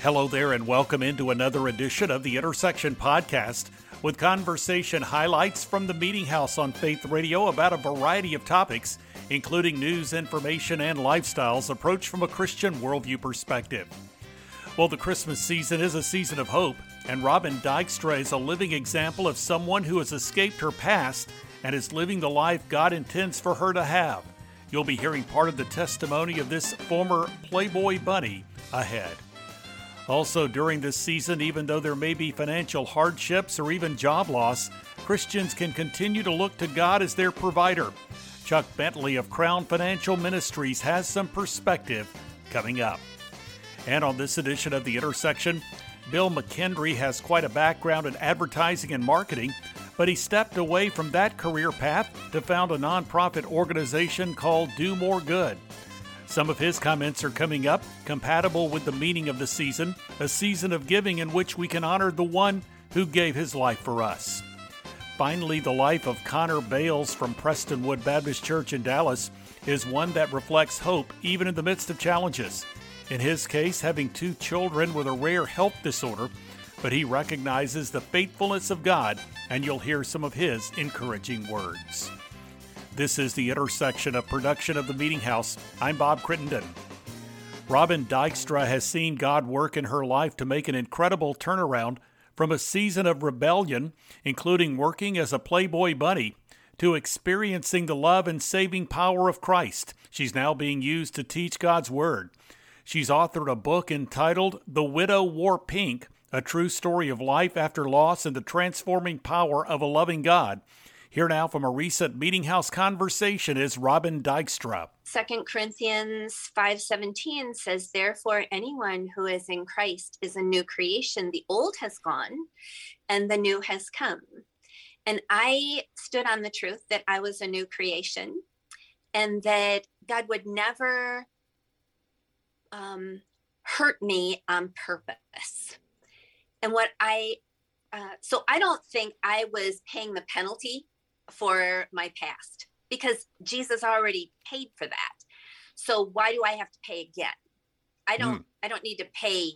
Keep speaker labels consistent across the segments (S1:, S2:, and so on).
S1: Hello there, and welcome into another edition of the Intersection Podcast with conversation highlights from the Meeting House on Faith Radio about a variety of topics, including news, information, and lifestyles approached from a Christian worldview perspective. Well, the Christmas season is a season of hope, and Robyn Dykstra is a living example of someone who has escaped her past and is living the life God intends for her to have. You'll be hearing part of the testimony of this former Playboy bunny ahead. Also, during this season, even though there may be financial hardships or even job loss, Christians can continue to look to God as their provider. Chuck Bentley of Crown Financial Ministries has some perspective coming up. And on this edition of The Intersection, Bill McKendry has quite a background in advertising and marketing, but he stepped away from that career path to found a nonprofit organization called Do More Good. Some of his comments are coming up, compatible with the meaning of the season, a season of giving in which we can honor the one who gave his life for us. Finally, the life of Connor Bales from Prestonwood Baptist Church in Dallas is one that reflects hope even in the midst of challenges. In his case, having two children with a rare health disorder, but he recognizes the faithfulness of God, and you'll hear some of his encouraging words. This is the intersection of production of the Meeting House. I'm Bob Crittenden. Robyn Dykstra has seen God work in her life to make an incredible turnaround from a season of rebellion, including working as a Playboy bunny, to experiencing the love and saving power of Christ. She's now being used to teach God's Word. She's authored a book entitled The Widow Wore Pink, a true story of life after loss and the transforming power of a loving God. Here now from a recent Meeting House conversation is Robyn Dykstra.
S2: Second Corinthians 5:17 says therefore anyone who is in Christ is a new creation the old has gone and the new has come. And I stood on the truth that I was a new creation and that God would never um, hurt me on purpose. And what I uh, so I don't think I was paying the penalty for my past because Jesus already paid for that. So why do I have to pay again? I don't mm. I don't need to pay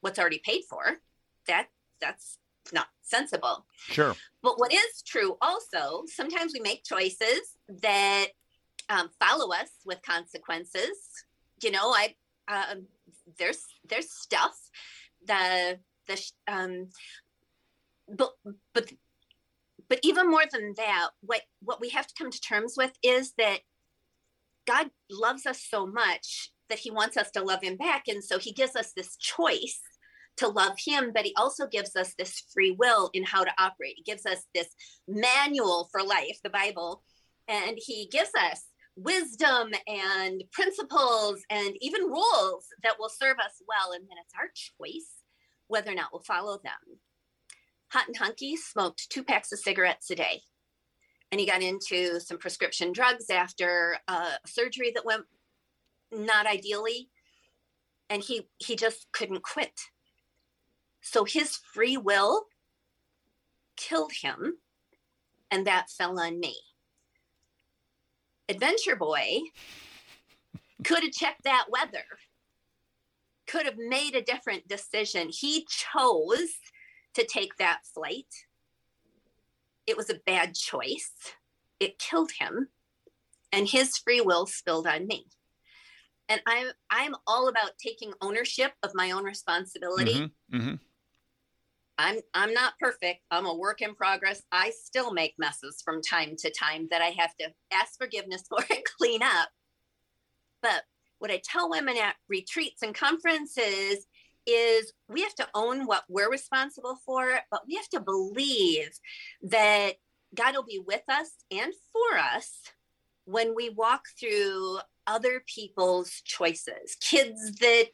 S2: what's already paid for. That that's not sensible.
S1: Sure.
S2: But what is true also, sometimes we make choices that um, follow us with consequences. You know, I uh, there's there's stuff the the um, but but but even more than that, what what we have to come to terms with is that God loves us so much that he wants us to love him back. And so he gives us this choice to love him but he also gives us this free will in how to operate. He gives us this manual for life the bible and he gives us wisdom and principles and even rules that will serve us well. And then it's our choice whether or not we'll follow them Hot and Hunky smoked two packs of cigarettes a day. And he got into some prescription drugs after uh, a surgery that went not ideally. And he he just couldn't quit. So his free will killed him, and that fell on me. Adventure Boy could have checked that weather, could have made a different decision. He chose to take that flight. It was a bad choice. It killed him, and his free will spilled on me. And I'm I'm all about taking ownership of my own responsibility. Mm-hmm, mm-hmm. I'm I'm not perfect. I'm a work in progress. I still make messes from time to time that I have to ask forgiveness for and clean up. But what I tell women at retreats and conferences is we have to own what we're responsible for, but we have to believe that God will be with us and for us when we walk through other people's choices. Kids that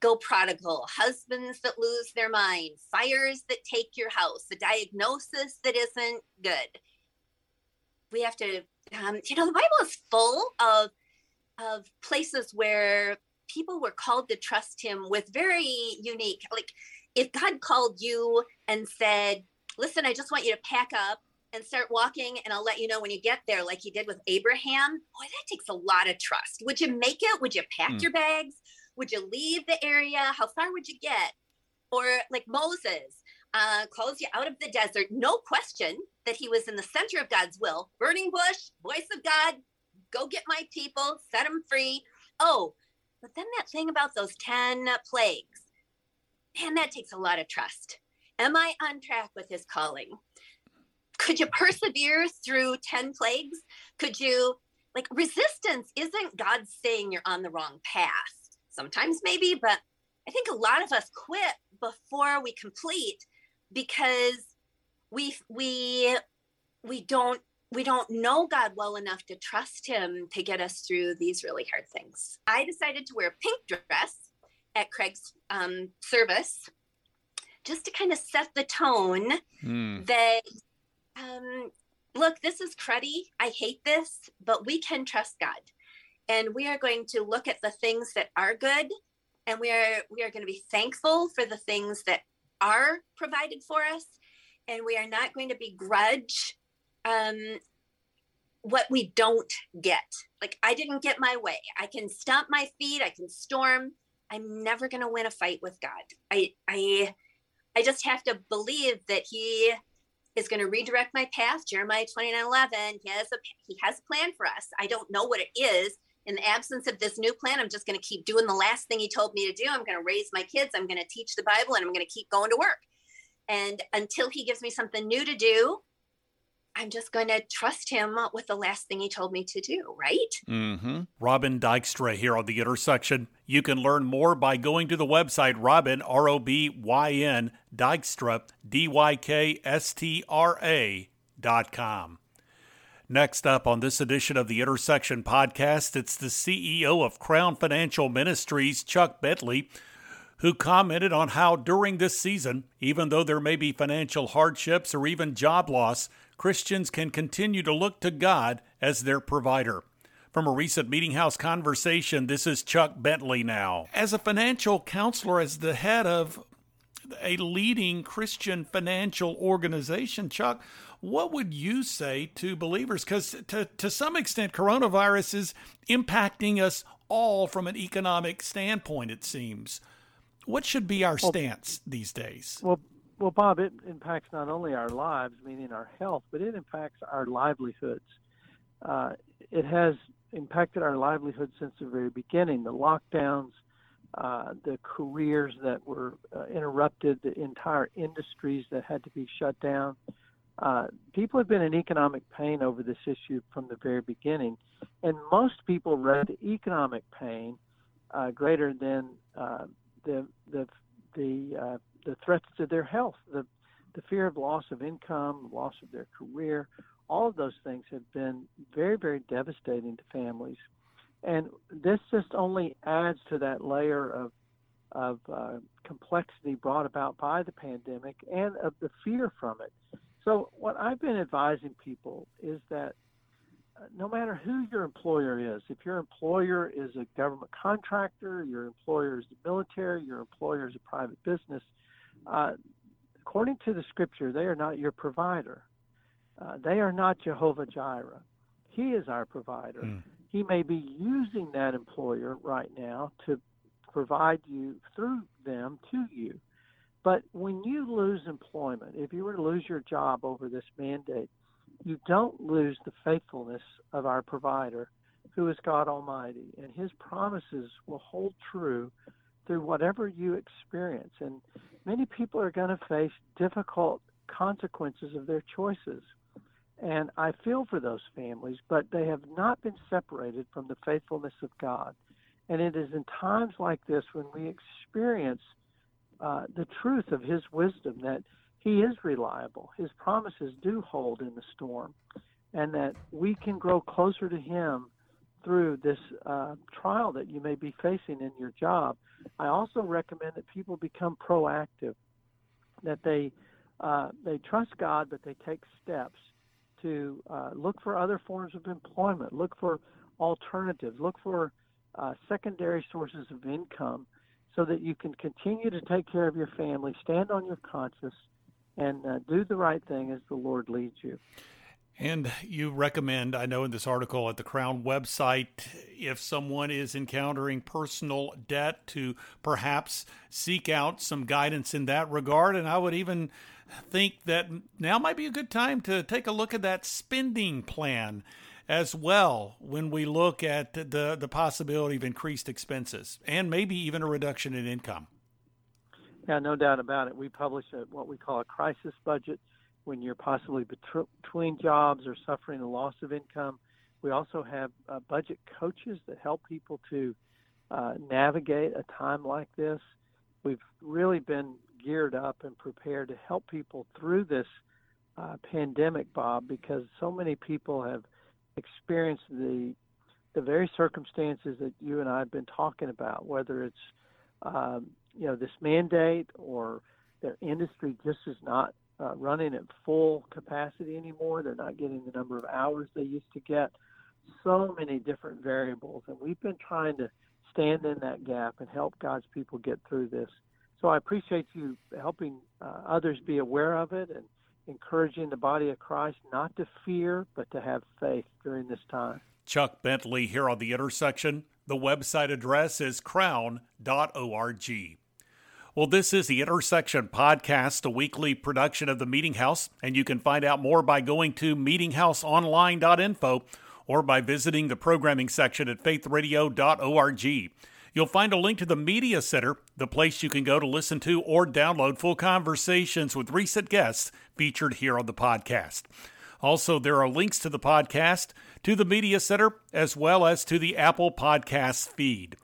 S2: go prodigal, husbands that lose their mind, fires that take your house, the diagnosis that isn't good. We have to, um, you know, the Bible is full of of places where people were called to trust him with very unique like if god called you and said listen i just want you to pack up and start walking and i'll let you know when you get there like he did with abraham boy that takes a lot of trust would you make it would you pack mm. your bags Would you leave the area? How far would you get? Or like Moses, uh, calls you out of the desert. No question that he was in the center of God's will. Burning bush, voice of God, go get my people, set them free. Oh, but then that thing about those 10 uh, plagues, man, that takes a lot of trust. Am I on track with his calling? Could you persevere through 10 plagues? Could you, like, resistance isn't God saying you're on the wrong path. Sometimes maybe, but I think a lot of us quit before we complete because we we we don't we don't know God well enough to trust him to get us through these really hard things. I decided to wear a pink dress at Craig's um, service just to kind of set the tone mm. that um, look, this is cruddy. I hate this, but we can trust God. And we are going to look at the things that are good and we are we are going to be thankful for the things that are provided for us and we are not going to begrudge um, what we don't get like i didn't get my way i can stomp my feet i can storm i'm never going to win a fight with god i i i just have to believe that he is going to redirect my path jeremiah 29 11 he has a he has a plan for us i don't know what it is in the absence of this new plan, I'm just going to keep doing the last thing he told me to do. I'm going to raise my kids. I'm going to teach the Bible and I'm going to keep going to work. And until he gives me something new to do, I'm just going to trust him with the last thing he told me to do, right?
S1: Mm-hmm. Robyn Dykstra here on The Intersection. You can learn more by going to the website Robyn, R O B Y N, Dykstra, D Y K S T R A dot com. Next up on this edition of the Intersection podcast, it's the CEO of Crown Financial Ministries, Chuck Bentley, who commented on how during this season, even though there may be financial hardships or even job loss, Christians can continue to look to God as their provider. From a recent Meeting House conversation, this is Chuck Bentley now. As a financial counselor, as the head of a leading Christian financial organization, Chuck, what would you say to believers? Because to, to some extent, coronavirus is impacting us all from an economic standpoint, it seems. What should be our well, stance these days?
S3: Well, well, Bob, it impacts not only our lives, meaning our health, but it impacts our livelihoods. Uh, it has impacted our livelihood since the very beginning. The lockdowns, uh, the careers that were uh, interrupted, the entire industries that had to be shut down. Uh, people have been in economic pain over this issue from the very beginning, and most people rate economic pain uh, greater than uh, the the the uh, the threats to their health, the the fear of loss of income, loss of their career. All of those things have been very very devastating to families, and this just only adds to that layer of of uh, complexity brought about by the pandemic and of the fear from it. So, what I've been advising people is that uh, no matter who your employer is, if your employer is a government contractor, your employer is the military, your employer is a private business, uh, according to the scripture, they are not your provider. Uh, they are not Jehovah Jireh. He is our provider. Mm. He may be using that employer right now to provide you through them to you. But when you lose employment, if you were to lose your job over this mandate, you don't lose the faithfulness of our provider, who is God Almighty, and his promises will hold true through whatever you experience. And many people are going to face difficult consequences of their choices. And I feel for those families, but they have not been separated from the faithfulness of God. And it is in times like this when we experience uh, the truth of his wisdom that he is reliable. His promises do hold in the storm, and that we can grow closer to him through this uh, trial that you may be facing in your job. I also recommend that people become proactive, that they uh, they trust God, but they take steps to uh, look for other forms of employment, look for alternatives, look for uh, secondary sources of income so that you can continue to take care of your family, stand on your conscience, and uh, do the right thing as the Lord leads you.
S1: And you recommend, I know in this article at the Crown website, if someone is encountering personal debt, to perhaps seek out some guidance in that regard. And I would even think that now might be a good time to take a look at that spending plan as well when we look at the, the possibility of increased expenses and maybe even a reduction in income.
S3: Yeah, no doubt about it. We publish a, what we call a crisis budget when you're possibly between jobs or suffering a loss of income. We also have uh, budget coaches that help people to uh, navigate a time like this. We've really been geared up and prepared to help people through this uh, pandemic, Bob, because so many people have experienced the the very circumstances that you and I have been talking about, whether it's um, you know this mandate or their industry just is not uh, running at full capacity anymore. They're not getting the number of hours they used to get. So many different variables, and we've been trying to stand in that gap and help God's people get through this. So I appreciate you helping uh, others be aware of it and encouraging the body of Christ not to fear, but to have faith during this time.
S1: Chuck Bentley here on the intersection. The website address is crown.org. Well, this is the Intersection Podcast, a weekly production of the Meeting House, and you can find out more by going to meetinghouseonline.info or by visiting the programming section at faithradio.org. You'll find a link to the Media Center, the place you can go to listen to or download full conversations with recent guests featured here on the podcast. Also, there are links to the podcast, to the Media Center, as well as to the Apple Podcast feed.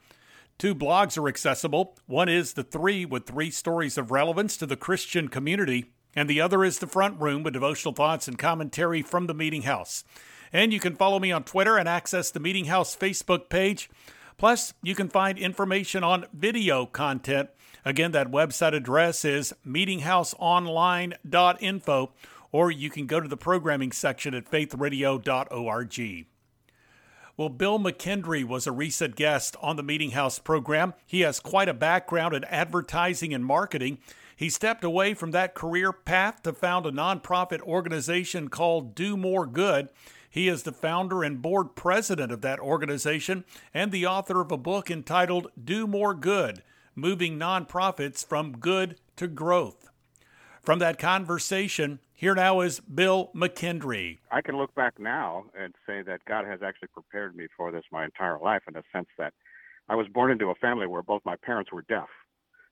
S1: Two blogs are accessible. One is The Three with three stories of relevance to the Christian community, and the other is The Front Room with devotional thoughts and commentary from the Meeting House. And you can follow me on Twitter and access the Meeting House Facebook page. Plus, you can find information on video content. Again, that website address is meetinghouseonline.info, or you can go to the programming section at faithradio.org. Well, Bill McKendry was a recent guest on the Meeting House program. He has quite a background in advertising and marketing. He stepped away from that career path to found a nonprofit organization called Do More Good. He is the founder and board president of that organization and the author of a book entitled Do More Good Moving Nonprofits from Good to Growth. From that conversation, here now is Bill McKendry.
S4: I can look back now and say that God has actually prepared me for this my entire life in the sense that I was born into a family where both my parents were deaf.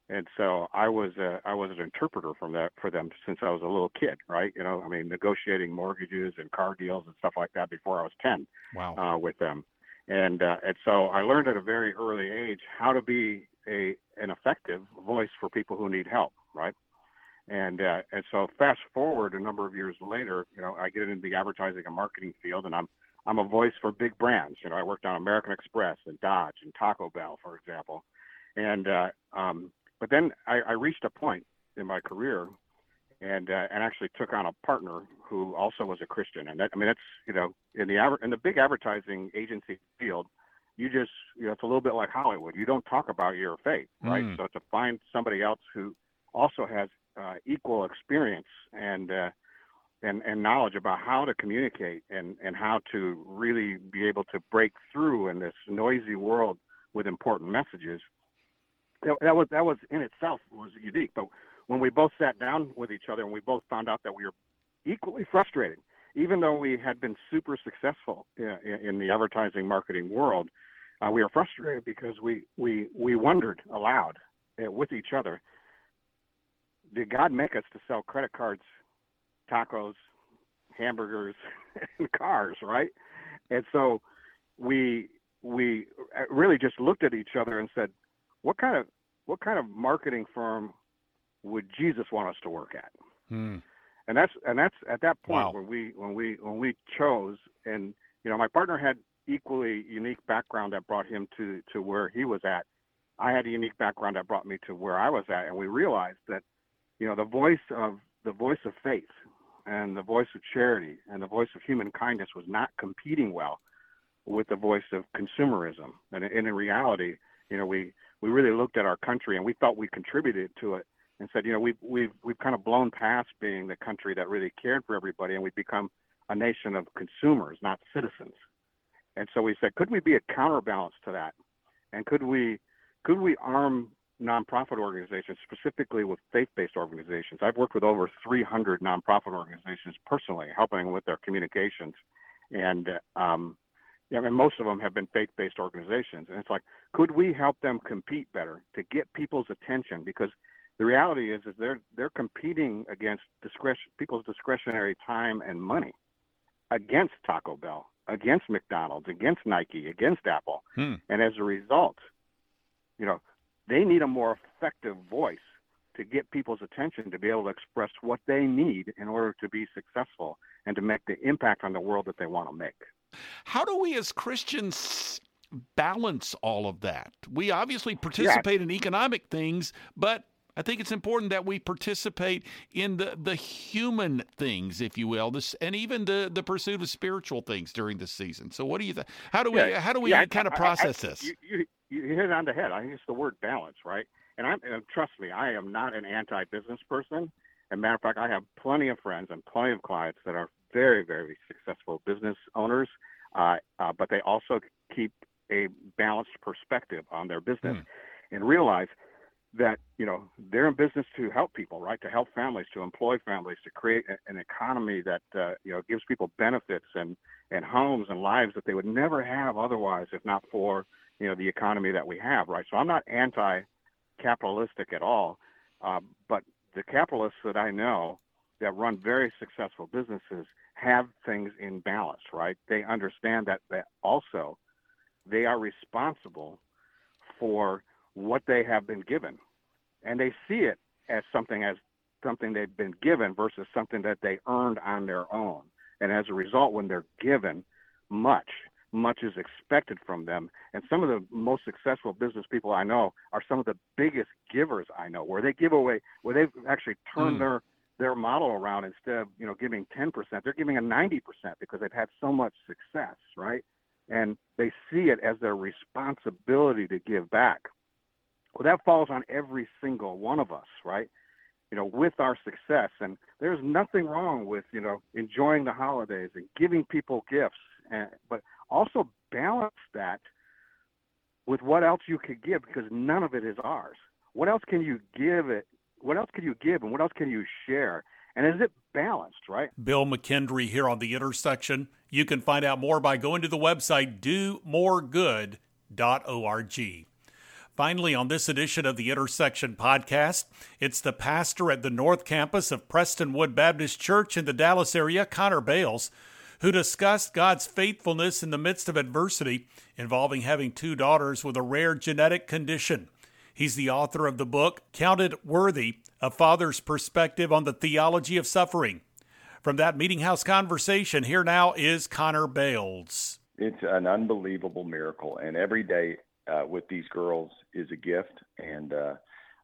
S4: And so I was a, I was an interpreter from that for them since I was a little kid, right? You know, I mean, negotiating mortgages and car deals and stuff like that before I was ten.
S1: Wow.
S4: Uh, with them, and uh, and so I learned at a very early age how to be a an effective voice for people who need help, right? And uh, and so fast forward a number of years later, you know, I get into the advertising and marketing field, and I'm I'm a voice for big brands. You know, I worked on American Express and Dodge and Taco Bell, for example. And uh, um, but then I, I reached a point in my career, and uh, and actually took on a partner who also was a Christian. And that, I mean, that's you know, in the in the big advertising agency field, you just you know, it's a little bit like Hollywood. You don't talk about your faith, right? Mm. So to find somebody else who also has uh, equal experience and uh, and and knowledge about how to communicate and and how to really be able to break through in this noisy world with important messages. That, that was that was in itself was unique. But when we both sat down with each other and we both found out that we were equally frustrated, even though we had been super successful in, in the advertising marketing world, uh, we were frustrated because we we we wondered aloud uh, with each other did God make us to sell credit cards, tacos, hamburgers, and cars, right? And so we we really just looked at each other and said, what kind of what kind of marketing firm would Jesus want us to work at?
S1: Hmm.
S4: And that's and that's at that point
S1: wow.
S4: when we when we when we chose and you know my partner had equally unique background that brought him to to where he was at. I had a unique background that brought me to where I was at, and we realized that you know, the voice of the voice of faith and the voice of charity and the voice of human kindness was not competing well with the voice of consumerism. And, and in reality, you know, we we really looked at our country and we felt we contributed to it and said, you know, we've we've we've kind of blown past being the country that really cared for everybody, and we've become a nation of consumers, not citizens. And so we said, could we be a counterbalance to that? And could we could we arm nonprofit organizations, specifically with faith-based organizations? I've worked with over 300 nonprofit organizations personally, helping with their communications, and um, yeah, I mean, most of them have been faith-based organizations. And it's like, could we help them compete better to get people's attention? Because the reality is, is they're they're competing against discretion, people's discretionary time and money against Taco Bell, against McDonald's, against Nike, against Apple. Hmm. And as a result, you know, they need a more effective voice to get people's attention to be able to express what they need in order to be successful and to make the impact on the world that they want to make.
S1: How do we as Christians balance all of that? We obviously participate yeah. in economic things, but I think it's important that we participate in the, the human things, if you will, this and even the, the pursuit of spiritual things during this season. So, what do you think? How do we yeah, how do we yeah, kind of process
S4: I,
S1: I, this?
S4: You, you, you, hit it on the head. I think it's the word balance, right? And I'm and trust me, I am not an anti-business person. As a matter of fact, I have plenty of friends and plenty of clients that are very, very successful business owners, uh, uh, but they also keep a balanced perspective on their business mm. and realize that you know they're in business to help people, right? To help families, to employ families, to create an economy that uh, you know gives people benefits and and homes and lives that they would never have otherwise, if not for you know the economy that we have, right? So I'm not anti-capitalistic at all, uh, but the capitalists that I know that run very successful businesses have things in balance, right? They understand that that also they are responsible for what they have been given, and they see it as something as something they've been given versus something that they earned on their own. And as a result, when they're given much, much is expected from them. And some of the most successful business people I know are some of the biggest givers I know, where they give away, where they've actually turned mm. their their model around instead of you know giving 10%, they're giving a 90% because they've had so much success, right? And they see it as their responsibility to give back. Well, that falls on every single one of us, right? You know, with our success. And there's nothing wrong with, you know, enjoying the holidays and giving people gifts, and, but also balance that with what else you could give because none of it is ours. What else can you give it? What else can you give and what else can you share? And is it balanced, right?
S1: Bill McKendry here on The Intersection. You can find out more by going to the website domoregood.org. Finally, on this edition of the Intersection podcast, it's the pastor at the North Campus of Prestonwood Baptist Church in the Dallas area, Connor Bales, who discussed God's faithfulness in the midst of adversity involving having two daughters with a rare genetic condition. He's the author of the book, Counted Worthy A Father's Perspective on the Theology of Suffering. From that Meeting House conversation, here now is Connor Bales.
S5: It's an unbelievable miracle, and every day uh, with these girls is a gift. And uh,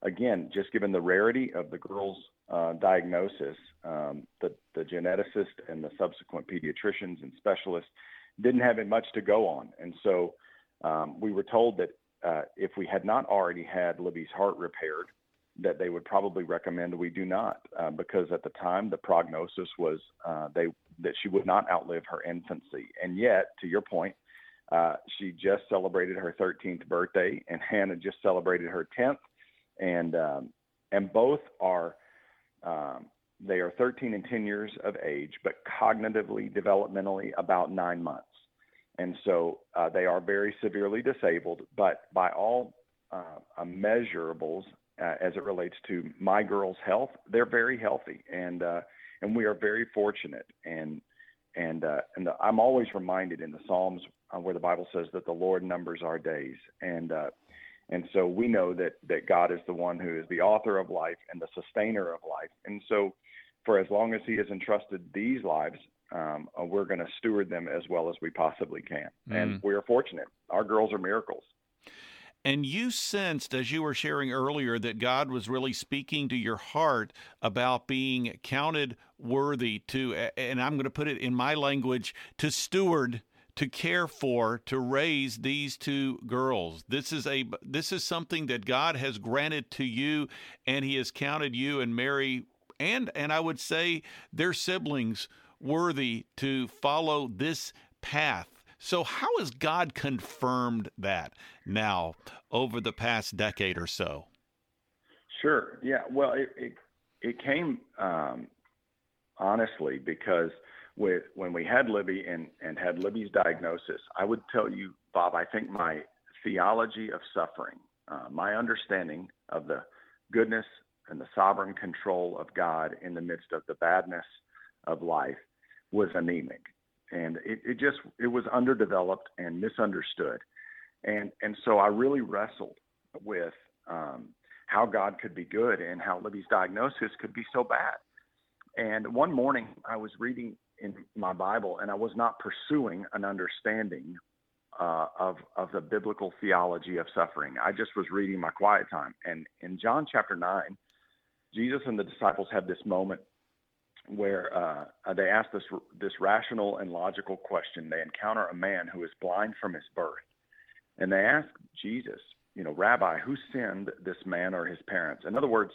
S5: again, just given the rarity of the girls' uh, diagnosis, um, the, the geneticist and the subsequent pediatricians and specialists didn't have much to go on. And so um, we were told that uh, if we had not already had Libby's heart repaired, that they would probably recommend we do not, uh, because at the time the prognosis was uh, they that she would not outlive her infancy. And yet, to your point, uh, she just celebrated her 13th birthday, and Hannah just celebrated her 10th, and um, and both are um, they are 13 and 10 years of age, but cognitively, developmentally, about nine months, and so uh, they are very severely disabled. But by all uh, measurables, uh, as it relates to my girls' health, they're very healthy, and uh, and we are very fortunate. And and uh, and the, I'm always reminded in the Psalms uh, where the Bible says that the Lord numbers our days, and and so we know that that God is the one who is the author of life and the sustainer of life, and so for as long as He has entrusted these lives, um, uh, we're going to steward them as well as we possibly can, mm. and we're fortunate. Our girls are miracles.
S1: And you sensed, as you were sharing earlier, that God was really speaking to your heart about being counted worthy to, and I'm going to put it in my language, to steward to care for to raise these two girls this is a this is something that god has granted to you and he has counted you and mary and and i would say their siblings worthy to follow this path. So, how has God confirmed that now over the past decade or so?
S5: Sure. Yeah. Well, it it, it came um, honestly because when we had Libby and and had Libby's diagnosis, I would tell you, Bob, I think my theology of suffering, uh, my understanding of the goodness and the sovereign control of God in the midst of the badness of life was anemic. And it, it just it was underdeveloped and misunderstood. And and so I really wrestled with um, how God could be good and how Libby's diagnosis could be so bad. And one morning I was reading in my Bible and I was not pursuing an understanding uh, of of the biblical theology of suffering. I just was reading my quiet time. And in John chapter nine, Jesus and the disciples have this moment where uh, they ask this this rational and logical question. They encounter a man who is blind from his birth, and they ask Jesus, you know, Rabbi, who sinned this man or his parents? In other words,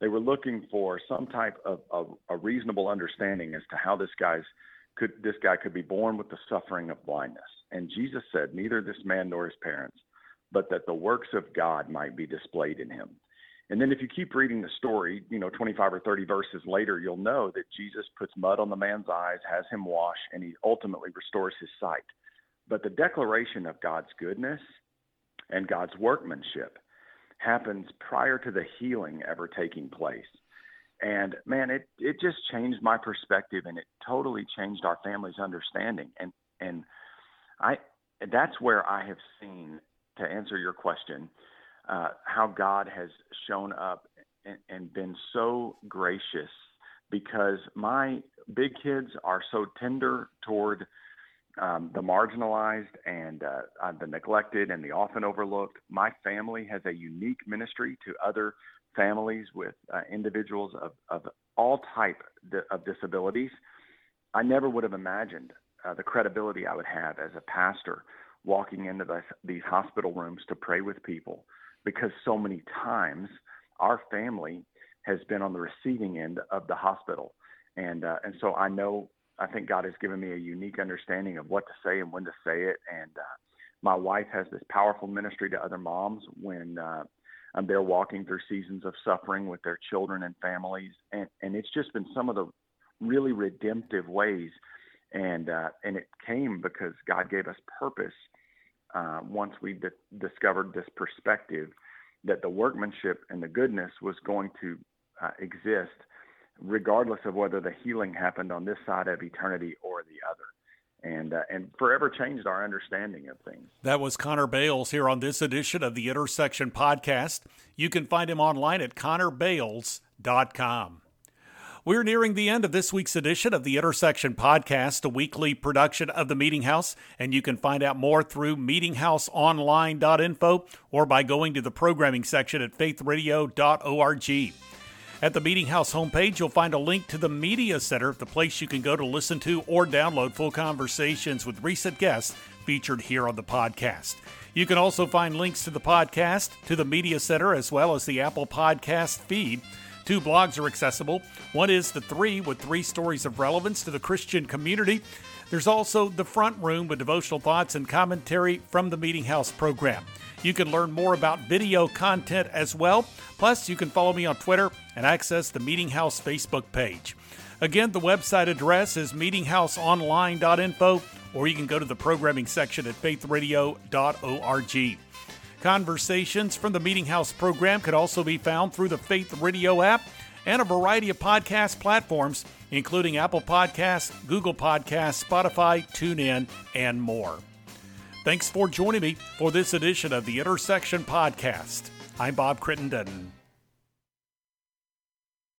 S5: they were looking for some type of, of a reasonable understanding as to how this guy's could this guy could be born with the suffering of blindness. And Jesus said, neither this man nor his parents, but that the works of God might be displayed in him. And then if you keep reading the story, you know, 25 or 30 verses later, you'll know that Jesus puts mud on the man's eyes, has him wash, and he ultimately restores his sight. But the declaration of God's goodness and God's workmanship happens prior to the healing ever taking place. And man, it it just changed my perspective and it totally changed our family's understanding. And and I that's where I have seen to answer your question uh, how God has shown up and, and been so gracious because my big kids are so tender toward um, the marginalized and uh, the neglected and the often overlooked. My family has a unique ministry to other families with uh, individuals of, of all type of disabilities. I never would have imagined uh, the credibility I would have as a pastor walking into the, these hospital rooms to pray with people because so many times our family has been on the receiving end of the hospital. And, uh, and so I know, I think God has given me a unique understanding of what to say and when to say it. And uh, my wife has this powerful ministry to other moms when uh, they're walking through seasons of suffering with their children and families. And, and it's just been some of the really redemptive ways. And, uh, and it came because God gave us purpose uh, once we di- discovered this perspective that the workmanship and the goodness was going to uh, exist regardless of whether the healing happened on this side of eternity or the other. And, uh, and forever changed our understanding of things.
S1: That was Connor Bales here on this edition of the Intersection Podcast. You can find him online at connorbales.com. We're nearing the end of this week's edition of the Intersection Podcast, a weekly production of the Meeting House, and you can find out more through meetinghouseonline.info or by going to the programming section at faithradio.org. At the Meeting House homepage, you'll find a link to the Media Center, the place you can go to listen to or download full conversations with recent guests featured here on the podcast. You can also find links to the podcast, to the Media Center, as well as the Apple Podcast feed. Two blogs are accessible. One is The Three, with three stories of relevance to the Christian community. There's also The Front Room with devotional thoughts and commentary from the Meeting House program. You can learn more about video content as well. Plus, you can follow me on Twitter and access the Meeting House Facebook page. Again, the website address is meetinghouseonline.info, or you can go to the programming section at faithradio.org. Conversations from the Meeting House program could also be found through the Faith Radio app and a variety of podcast platforms, including Apple Podcasts, Google Podcasts, Spotify, TuneIn, and more. Thanks for joining me for this edition of the Intersection Podcast. I'm Bob Crittenden.